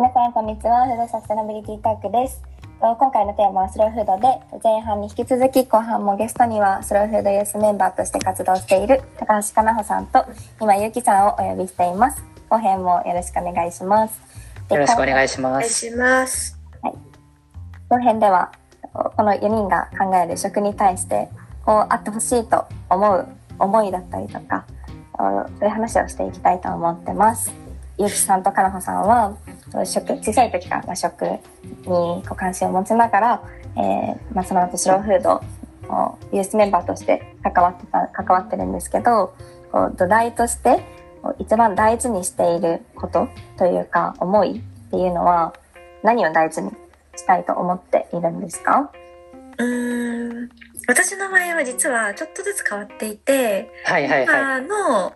皆さんこんにちはフードサステナビリティタックですと今回のテーマはスローフードで前半に引き続き後半もゲストにはスローフードユースメンバーとして活動している高橋かなほさんと今ゆうきさんをお呼びしています後編もよろしくお願いしますよろしくお願いします。します。後編ではこの4人が考える食に対してこうあってほしいと思う思いだったりとかあそういう話をしていきたいと思ってます。ゆうきさんとかなほさんは食小さい時から食にこう関心を持ちながら、えーまあ、その後スローフードをユースメンバーとして関わってた関わってるんですけどこう土台として一番大事にしていることというか思いっていうのは何を大事にしたいと思っているんですか？うーん。私の場合は実はちょっとずつ変わっていて、はいはいはい。今の、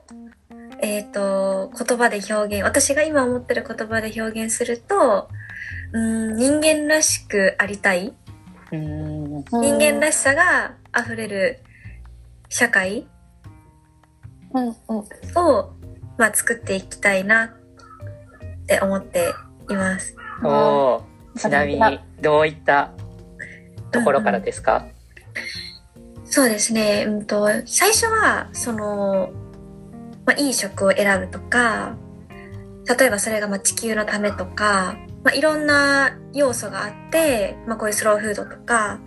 えっ、と、言葉で表現、私が今思ってる言葉で表現すると、うーん、人間らしくありたい。うーん。人間らしさが溢れる社会うんうんを、まあ、作っていきたいなって思っています。おーちなみにどういったところからですか、そうですね。うんと、最初は、その、まあ、いい食を選ぶとか、例えばそれがまあ地球のためとか、まあ、いろんな要素があって、まあ、こういうスローフードとか、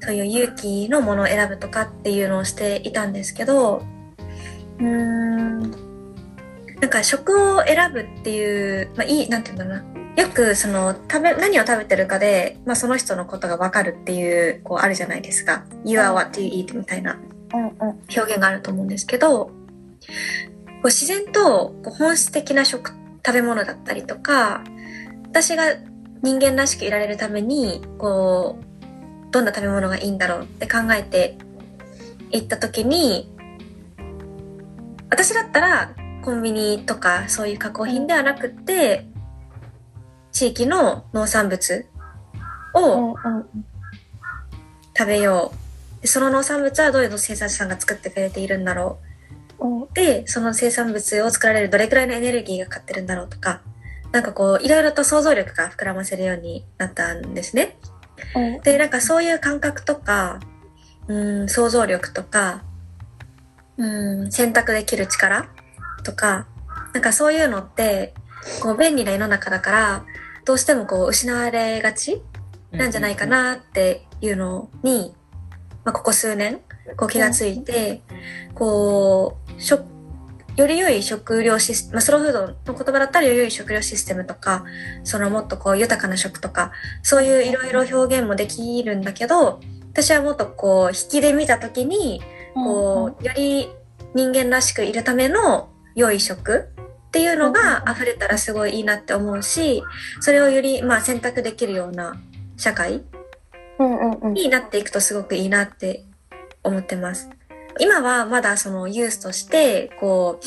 そういう勇気のものを選ぶとかっていうのをしていたんですけど、うーん、なんか食を選ぶっていう、まあ、いい、なんていうんだろうな。よくその食べ何を食べてるかで、まあ、その人のことが分かるっていうこうあるじゃないですか「You are what you eat」みたいな。表現があると思うんですけどこう自然とこう本質的な食食べ物だったりとか私が人間らしくいられるためにこうどんな食べ物がいいんだろうって考えていった時に私だったらコンビニとかそういう加工品ではなくって地域の農産物を食べよう。でその農産物はどういう生産者さんが作ってくれているんだろうんうでその生産物を作られるどれくらいのエネルギーがかかってるんだろうとかなんかこういろいろと想像力が膨らませるようになったんですね。うんでなんかそういう感覚とかうん想像力とかうん選択できる力とかなんかそういうのってこう便利な世の中だからどうしてもこう失われがちなんじゃないかなっていうのに、まあ、ここ数年こう気がついて、こう食より良い食料システム、まあ、スローフードの言葉だったらより良い食料システムとかそのもっとこう豊かな食とかそういういろいろ表現もできるんだけど私はもっとこう引きで見た時にこうより人間らしくいるための良い食っていうのが溢れたらすごいいいなって思うしそれをよりまあ選択できるような社会になっていくとすごくいいなって思ってます。今はまだそのユースとしてこう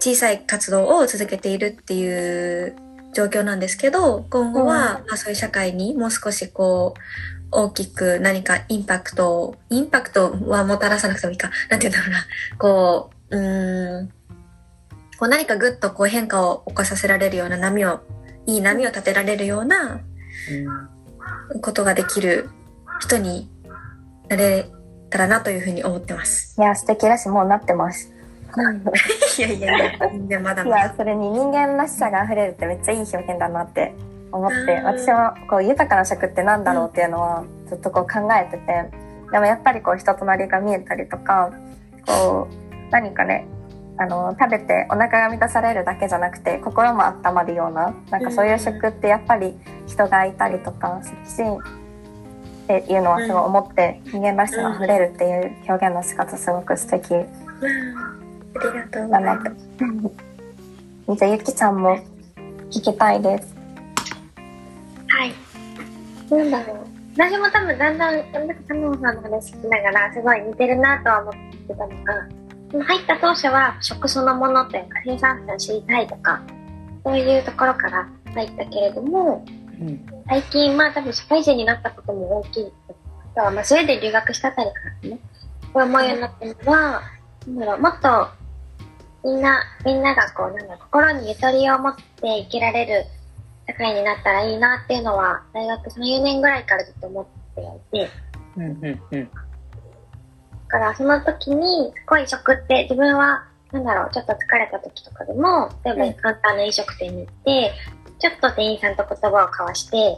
小さい活動を続けているっていう状況なんですけど今後はまあそういう社会にもう少しこう大きく何かインパクトをインパクトはもたらさなくてもいいか。なんて言うんだろうな。こううーんこう何かぐっとこう変化を起こさせられるような波をいい波を立てられるようなことができる人になれたらなというふうに思ってます。いや素敵だしもうなってます いやいやいや、全然まだいやまだ。それに人間らしさが溢れるってめっちゃいい表現だなって思ってうん私もこう豊かな食ってなんだろうっていうのはずっとこう考えててでもやっぱりこう人となりが見えたりとかこう何かねあの食べてお腹が満たされるだけじゃなくて心も温まるようななんかそういう食ってやっぱり人がいたりとかするしっていうのはすごい思って人間らしさが溢れるっていう表現の仕方すごく素敵うんありがとうございまだなと。じゃあゆきちゃんも聞きたいです。はい。なんだろう。私も多分だんだん、なんかカノンさんの話聞きながら、すごい似てるなとは思ってたのが、その入った当初は食そのものというか生産者を知りたいとか、そういうところから入ったけれども、うん最近、まあ多分社会人になったことも大きい。あとは、まあスウェーデン留学したあたりからね、こう思うようになったのは、なんだろう、もっと、みんな、みんながこう、なんだ心にゆとりを持って生きられる社会になったらいいなっていうのは、大学3、4年ぐらいからずっと思っていて、うんうんうん。だからその時に、すごい食って自分は、なんだろう、ちょっと疲れた時とかでも、例えば簡単な飲食店に行って、ちょっと店員さんと言葉を交わして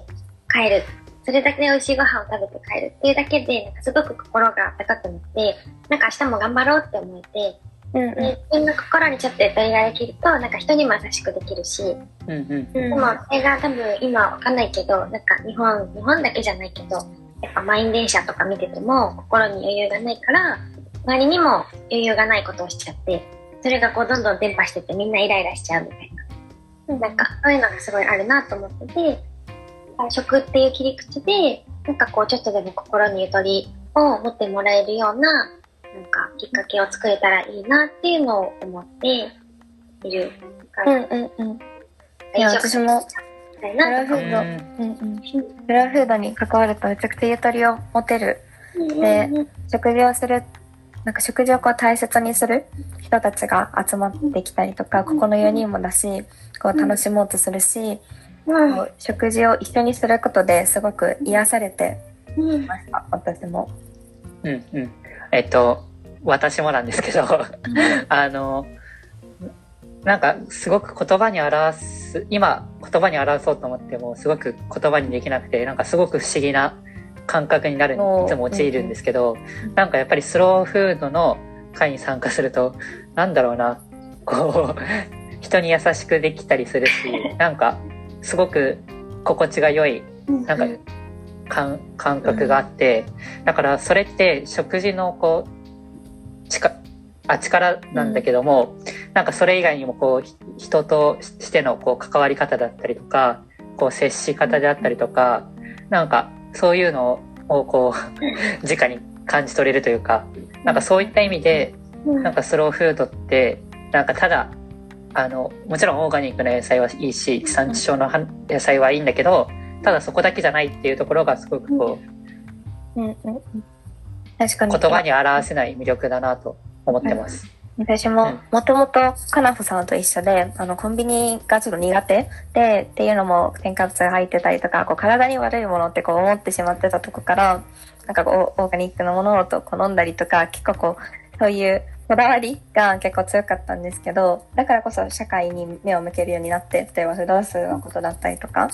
帰る。それだけで美味しいご飯を食べて帰るっていうだけで、なんかすごく心が温かくなって、なんか明日も頑張ろうって思えて、うんうで自分の心にちょっとゆとりができると、なんか人にも優しくできるし、うんうん。んでもそれが多分今わかんないけど、なんか日本、日本だけじゃないけど、やっぱ満員電車とか見てても心に余裕がないから、周りにも余裕がないことをしちゃって、それがこうどんどん伝播してってみんなイライラしちゃうみたいな。なんかそういうのがすごいあるなと思ってて、食っていう切り口で、なんかこうちょっとでも心にゆとりを持ってもらえるような、なんかきっかけを作れたらいいなっていうのを思っている。うんうんうん。いや、私も、たいなとかフラフード、うんうん。フラフードに関わるとめちゃくちゃゆとりを持てる。で食事をする、なんか食事をこう大切にする人たちが集まってきたりとか、ここの4人もだし、こう楽しもうとするし、うん。こう食事を一緒にすることですごく癒されてうん。ました、私も。うんうん。えっと、私もなんですけど、あの、なんかすごく言葉に表す、今言葉に表そうと思ってもすごく言葉にできなくて、なんかすごく不思議な感覚になる、いつも陥るんですけど、なんかやっぱりスローフードの会に参加すると、なんだろうな、こう、人に優しくできたりするし、なんかすごく心地が良いなんか感感覚があって、だからそれって食事のこう力あ力なんだけども、なんかそれ以外にもこうひ人としてのこう関わり方だったりとかこう接し方であったりとかなんかそういうのをこう 直に感じ取れるというかなんかそういった意味でなんかスローフードってなんかただあのもちろんオーガニックな野菜はいいし地産地消のは野菜はいいんだけどただそこだけじゃないっていうところがすごくこううん。うんうん確かに。言葉に表せない魅力だなと思ってます。私もうん、もともと、かなふさんと一緒で、あの、コンビニがちょっと苦手で、っていうのも、添加物が入ってたりとか、こう、体に悪いものってこう思ってしまってたとこから、なんかこう、オーガニックのものをと好んだりとか、結構こう、そういうこだわりが結構強かったんですけど、だからこそ社会に目を向けるようになって、例えばフードロスのことだったりとか。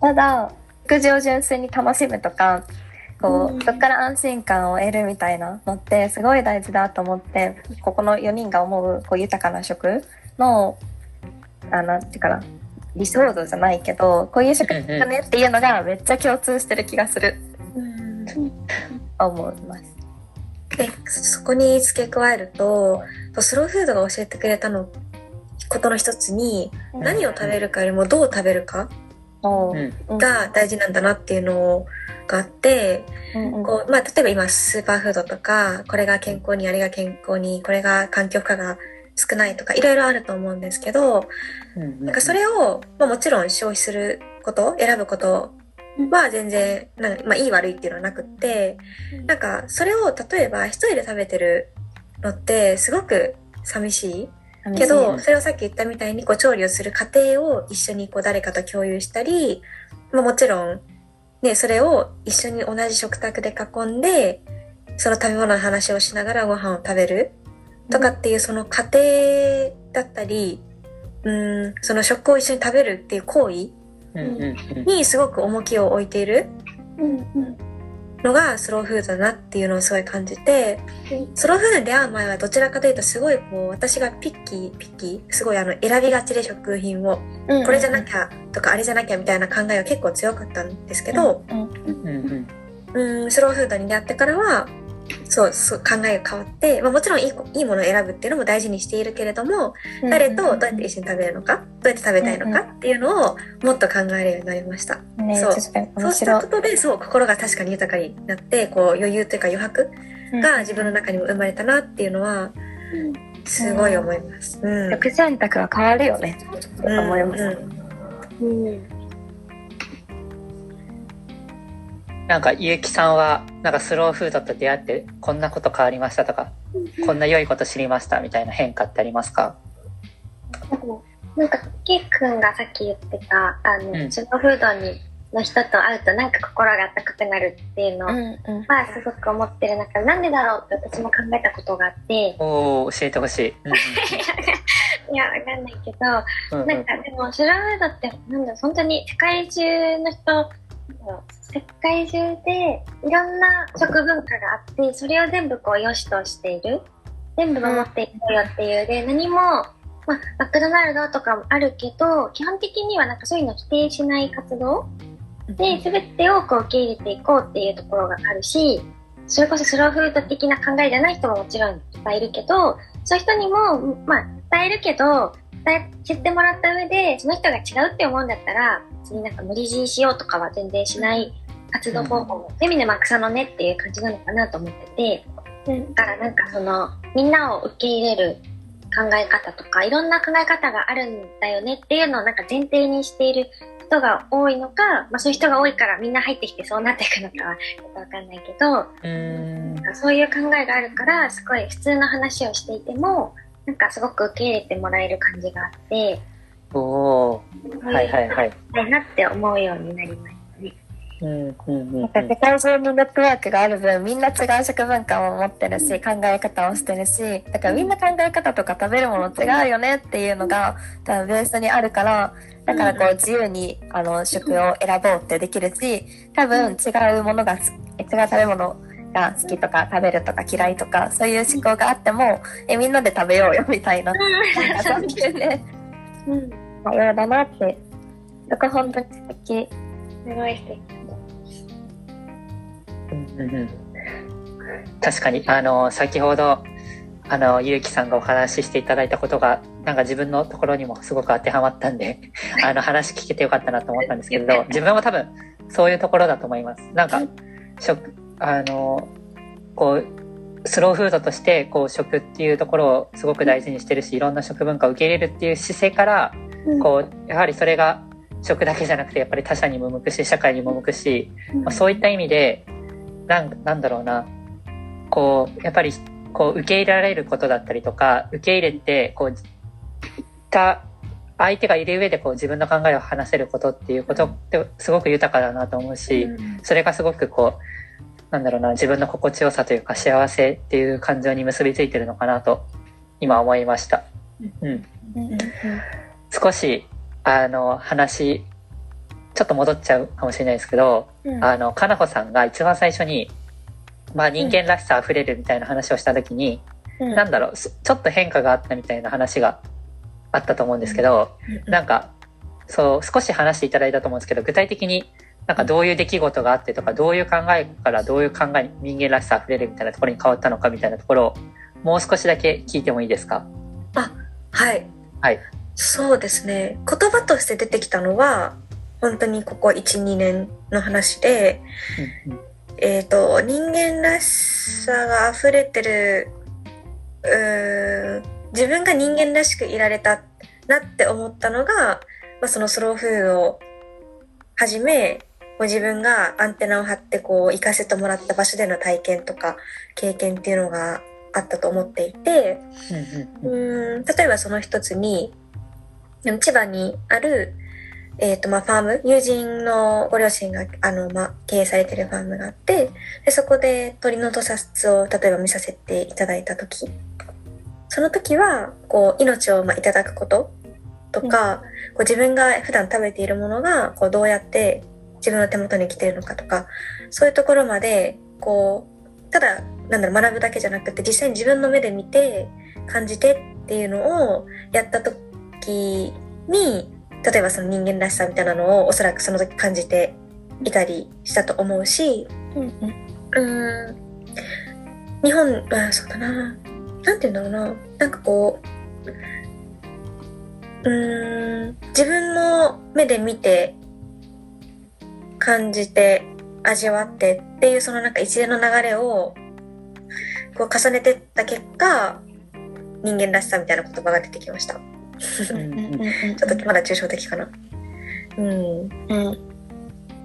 ただ、食事を純粋に楽しむとか、こうそこから安心感を得るみたいなのってすごい大事だと思って、ここの4人が思うこう豊かな食の、あなんていうかな、理想像じゃないけど、こういう食だねっていうのがめっちゃ共通してる気がする、うん思います。でそこに付け加えるとスローフードが教えてくれたのことの一つに何を食べるかよりもどう食べるかが大事なんだなっていうのがあってうんうん。こう、まあ、例えば今スーパーフードとかこれが健康にあれが健康にこれが環境負荷が少ないとかいろいろあると思うんですけどなんかそれを、まあ、もちろん消費すること選ぶことは全然なんか、まあ、いい悪いっていうのはなくってなんかそれを例えば一人で食べてるのってすごく寂しい。けど、それをさっき言ったみたいにこう調理をする過程を一緒にこう誰かと共有したり、まあ、もちろん、ね、それを一緒に同じ食卓で囲んでその食べ物の話をしながらご飯を食べるとかっていうその過程だったりうんその食を一緒に食べるっていう行為にすごく重きを置いているのがスローフードだなっていうのをすごい感じて、スローフードに出会う前はどちらかというとすごいこう私がピッキーピッキーすごいあの選びがちで食品をこれじゃなきゃとかあれじゃなきゃみたいな考えが結構強かったんですけど、うん、スローフードに出会ってからはそうそう考えが変わって、まあ、もちろんいいこいいものを選ぶっていうのも大事にしているけれども、うん。誰とどうやって一緒に食べるのかどうやって食べたいのかっていうのをもっと考えるようになりました。ねそう。そうしたことでそう心が確かに豊かになってこう余裕というか余白が自分の中にも生まれたなっていうのはすごい思います。うん。食選択は変わるよね。って思います、うんうんなんかゆうきさんはなんかスローフードと出会ってこんなこと変わりましたとかこんな良いこと知りましたみたいな変化ってありますか？なんか、ケイ君がさっき言ってた、あの、うん。スローフードに、の人と会うとなんか心が温かくなるっていうのうんうん。はすごく思ってる中で、なんでだろうって私も考えたことがあって、おお教えてほしい。うん いや、わかんないけど、うんうん。なんかでも、スローフードって、なんだ本当に世界中の人、世界中でいろんな食文化があって、それを全部こう良しとしている。全部守っていこうよっていう。で、何も、まあ、マクドナルドとかもあるけど、基本的にはなんかそういうのを否定しない活動で、すべてをこう受け入れていこうっていうところがあるし、それこそスローフード的な考えじゃない人ももちろんいっぱいいるけど、そういう人にも、まあ、伝えるけど、伝え、知ってもらった上で、その人が違うって思うんだったら、別になんか無理強いしようとかは全然しない活動方法も、そういう意味でまあ草の根っていう感じなのかなと思ってて、だからなんかその、みんなを受け入れる考え方とか、いろんな考え方があるんだよねっていうのをなんか前提にしている人が多いのか、まあそういう人が多いからみんな入ってきてそうなっていくのかはちょっとわかんないけど、うーん。なんかそういう考えがあるから、すごい普通の話をしていても、なんかすごく受け入れてもらえる感じがあって、おおはいはいはい。なって思うようになりましなんか世界中にネットワークがある分みんな違う食文化を持ってるし考え方をしてるしだからみんな考え方とか食べるもの違うよねっていうのが多分ベースにあるからだからこう自由にあの食を選ぼうってできるし多分違うものが違う食べ物が好きとか食べるとか嫌いとかそういう思考があってもえみんなで食べようよみたいな。そういうねうん。多様だなって。そこ本当に素敵。すごい素敵。うんうんうん。確かに、あの、先ほど、あの、ゆうきさんがお話ししていただいたことが、なんか自分のところにもすごく当てはまったんで、あの、話聞けてよかったなと思ったんですけれど、自分も多分、そういうところだと思います。なんか、食、あの、こう、スローフードとして、こう、食っていうところをすごく大事にしてるし、いろんな食文化を受け入れるっていう姿勢から、こう、やはりそれが食だけじゃなくて、やっぱり他者にも向くし、社会にも向くし、まあ、そういった意味で、なん、なんだろうな、こう、やっぱり、こう、受け入れられることだったりとか、受け入れて、こう、た、相手がいる上でこう自分の考えを話せることっていうことってすごく豊かだなと思うし、それがすごくこう、なんだろうな、自分の心地よさというか幸せっていう感情に結びついてるのかなと、今思いました。うん。少し、あの、話、ちょっと戻っちゃうかもしれないですけど、あの、かなほさんが一番最初に、まあ人間らしさ溢れるみたいな話をした時に、なんだろう、すちょっと変化があったみたいな話があったと思うんですけど、なんか、そう、少し話していただいたと思うんですけど、具体的になんかどういう出来事があってとか、どういう考えからどういう考えに人間らしさ溢れるみたいなところに変わったのかみたいなところを、もう少しだけ聞いてもいいですか？はい。はい。そうですね。言葉として出てきたのは、本当にここ1、2年の話で、うんうんえっ、と、人間らしさが溢れてる、うーん自分が人間らしくいられたなって思ったのが、まあ、そのスローフードをはじめ、こう自分がアンテナを張ってこう行かせてもらった場所での体験とか経験っていうのがあったと思っていて、うん例えばその一つに、うん千葉にある、えっ、と、まあ、ファーム、友人のご両親が、あの、まあ、経営されてるファームがあって、で、そこで鳥の屠殺を、例えば見させていただいたとき、その時は、こう、命を、まあ、いただくこととか、こう自分が普段食べているものが、こう、どうやって自分の手元に来ているのかとか、そういうところまで、こう、ただ、なんだろう、学ぶだけじゃなくて、実際に自分の目で見て、感じてっていうのをやった時に、例えばその人間らしさみたいなのをおそらくその時感じていたりしたと思うし、うんうん、日本、あそうだな、なんて言うんだろうな、なんかこう、うん、自分の目で見て、感じて、味わってっていうそのなんか一連の流れを、こう重ねてった結果、人間らしさみたいな言葉が出てきました。うんうんうんちょっとまだ抽象的かな。うん。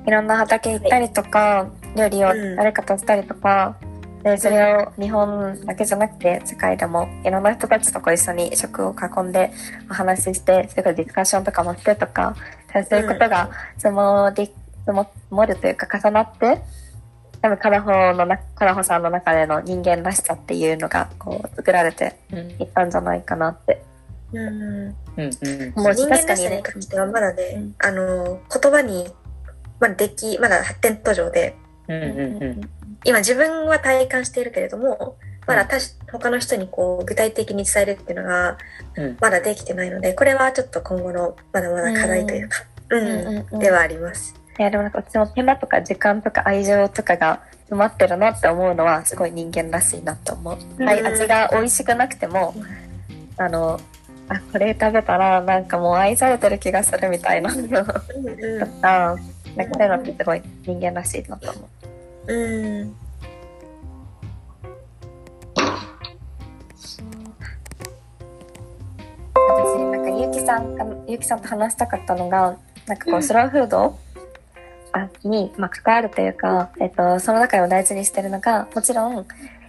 いろんな畑行ったりとか料理をうん誰かとしたりとか、でそれを日本だけじゃなくて世界でもいろんな人たちとこう一緒に食を囲んでお話ししてそれからディスカッションとかもしてとかそういうことが積もり積もるというか重なって多分カラホのなカラホさんの中での人間らしさっていうのがこう作られてうんいったんじゃないかなってうんうん。うんもう人間確からに関してはまだね、うん。あの言葉にまだできまだ発展途上で。うんうんうん。今自分は体感しているけれどもまだ他他の人にこう具体的に伝えるっていうのがうん。まだできてないのでこれはちょっと今後のまだまだ課題というか、うん。ではあります。いやでもなんか私も手間とか時間とか愛情とかが詰まってるなって思うのはすごい人間らしいなと思う。うん。はい、味が美味しくなくても、あの、あ、これ食べたらなんかもう愛されてる気がするみたいな。のとか、うんなん。かそういうのってすごい人間らしいなと思う。うん。私なんかゆうきさんがゆうきさんと話したかったのがなんかこうスローフード、あに、まあ、関わるというか、えっと、その中でも大事にしてるのがもちろん、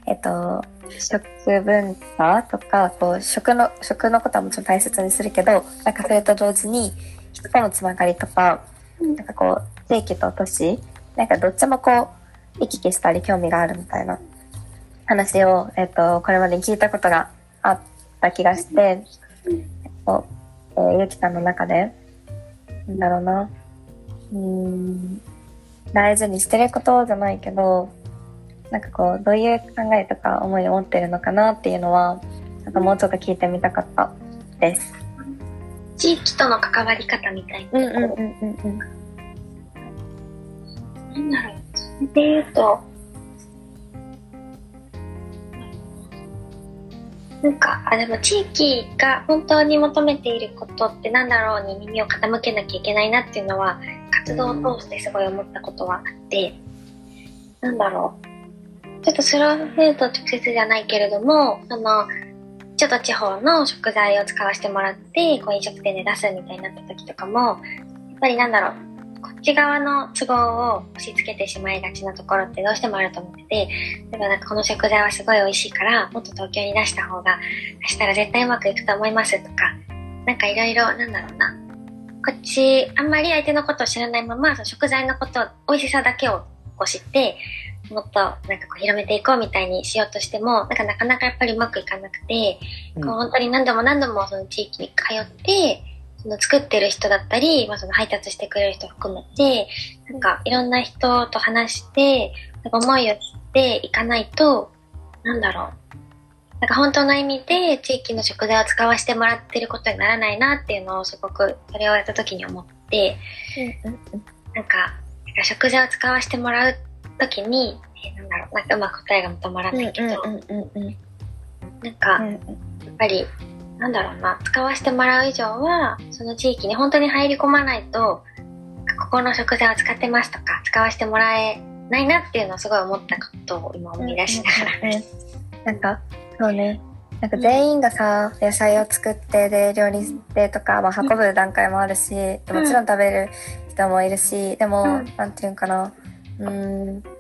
えっと、食文化とかこう食の食のことはもちろん大切にするけどなんかそれと同時に人とのつながりとか、なんかこう地域と都市なんかどっちもこう行き来したり興味があるみたいな話を、えっと、これまでに聞いたことがあった気がして、えっとえーゆきさんの中でなんだろうな。うーん大事にしてることじゃないけどなんかこうどういう考えとか思いを持ってるのかなっていうのはなんかもうちょっと聞いてみたかったです。地域との関わり方みたいな。うんうんうんうんうんなんだろう。それで言うと、なんか、あ、でも地域が本当に求めていることってなんだろうに耳を傾けなきゃいけないなっていうのは、活動を通してすごい思ったことはあって、なんだろう。ちょっとスローフード直接じゃないけれども、その、ちょっと地方の食材を使わせてもらって、こう飲食店で出すみたいになった時とかも、やっぱりなんだろう。こっち側の都合を押し付けてしまいがちなところってどうしてもあると思ってて、例えばなんかこの食材はすごい美味しいから、もっと東京に出した方が、出したら絶対うまくいくと思いますとか、なんかいろいろ、なんだろうな。こっち、あんまり相手のことを知らないまま、その食材のこと、美味しさだけをこう知って、もっとなんかこう広めていこうみたいにしようとしても、なんかなかなかやっぱりうまくいかなくて、うんこう本当に何度も何度もその地域に通って、その作ってる人だったり、まあ、その配達してくれる人含めて、なんかいろんな人と話して、なんか思いを知っていかないと、なんだろう。なんか本当の意味で地域の食材を使わせてもらってることにならないなっていうのをすごくそれをやった時に思って、なんか、なんか食材を使わせてもらう時に、えーなんだろう、なんかうまく答えがまとまらないけど、うんうんうんなんか、うんやっぱり、なんだろうな、使わせてもらう以上は、その地域に本当に入り込まないと、ここの食材を使ってますとか、使わせてもらえないなっていうのをすごい思ったことを今思い出しながら。うんうんうんなんかそうね。なんか全員がさ野菜を作ってで料理してとか、まあ、運ぶ段階もあるし、もちろん食べる人もいるしでも、うん。なんていうんかなうーんなんか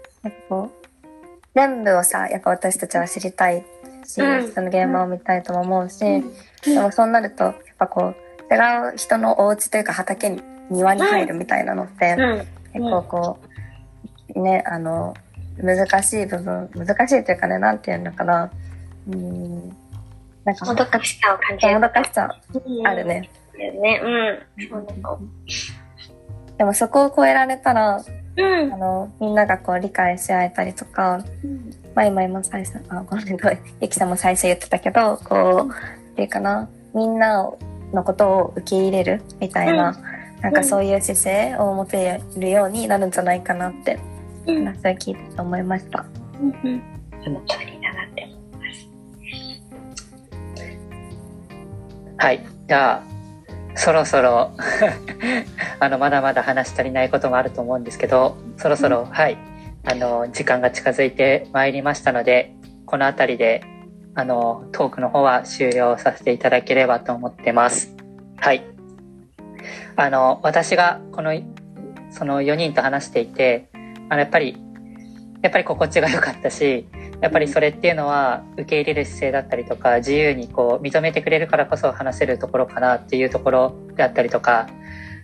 こう全部をさやっぱ私たちは知りたいし、うんその現場を見たいとも思うし、でもそうなるとやっぱこう違う人のお家というか畑に庭に入るみたいなのって、うん。結構こう、ね、あの、難しい部分、難しいというかね、なんていうのかな。うーん。なんか、もどかしさを感じる。もどかしさうんある。ね。ね。うん。でもそこを超えられたら、うんあ。の、みんながこう理解し合えたりとか、まあ今今最初、あ、ごめんごめん、ゆきさんも最初言ってたけど、こう、っていうかな、みんなのことを受け入れるみたいな、なんかそういう姿勢を持てるようになるんじゃないかなって、うん。話を聞いてて思いました。うん。その通りだなって思います。はい。じゃあ、そろそろ、あの、まだまだ話し足りないこともあると思うんですけど、そろそろ、はい。あの、時間が近づいてまいりましたので、この辺りで、あの、トークの方は終了させていただければと思ってます。はい。あの、私がこの、その4人と話していて、あの、やっぱり、やっぱり心地が良かったし、やっぱりそれっていうのは受け入れる姿勢だったりとか自由にこう認めてくれるからこそ話せるところかなっていうところであったりとか。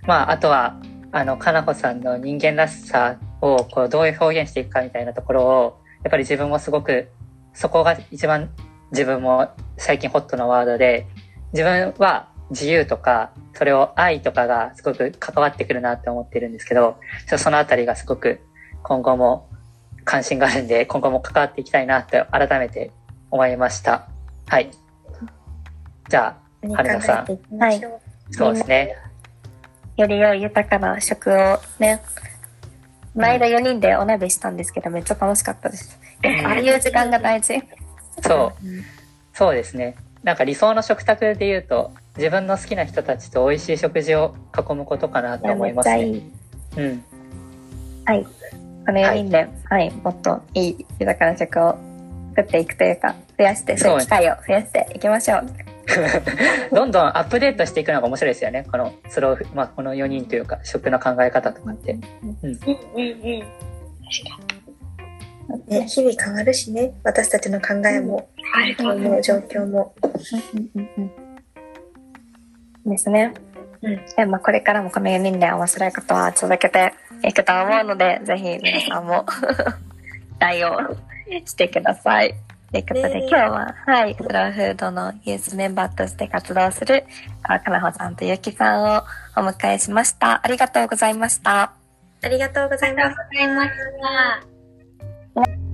まああとはあのかなほさんの人間らしさをこうどういう表現していくかみたいなところをやっぱり自分もすごくそこが一番自分も最近ホットなワードで自分は自由とかそれを愛とかがすごく関わってくるなって思ってるんですけどそのあたりがすごく今後も関心があるんで今後も関わっていきたいなって改めて思いました。はい。じゃあ春菜さん。はい。そうですね。より良い豊かな食をね、この間4人でお鍋したんですけど、めっちゃ楽しかったです。ん。ああいう時間が大事。そう。そうですね。なんか理想の食卓で言うと自分の好きな人たちと美味しい食事を囲むことかなと思いますね。いい。うん。はい。この4人で、はい、もっといい豊かな食を作っていくというか、増やして、そういう機会を増やしていきましょう。どんどんアップデートしていくのが面白いですよね。このスローフ、まあ、この4人というか、食の考え方とかって。うんうんうん。ね、日々変わるしね、私たちの考えも、はい、思う状況も。ですね。うんでまあ、これからもこの4人で面白いことは続けていくと思うので、ぜひ皆さんも期待をしてください。ということで、今日は、はい、スローフードのユースメンバーとして活動する、川かなほさんとゆきさんをお迎えしました。ありがとうございました。ありがとうございます。ありがとうございました。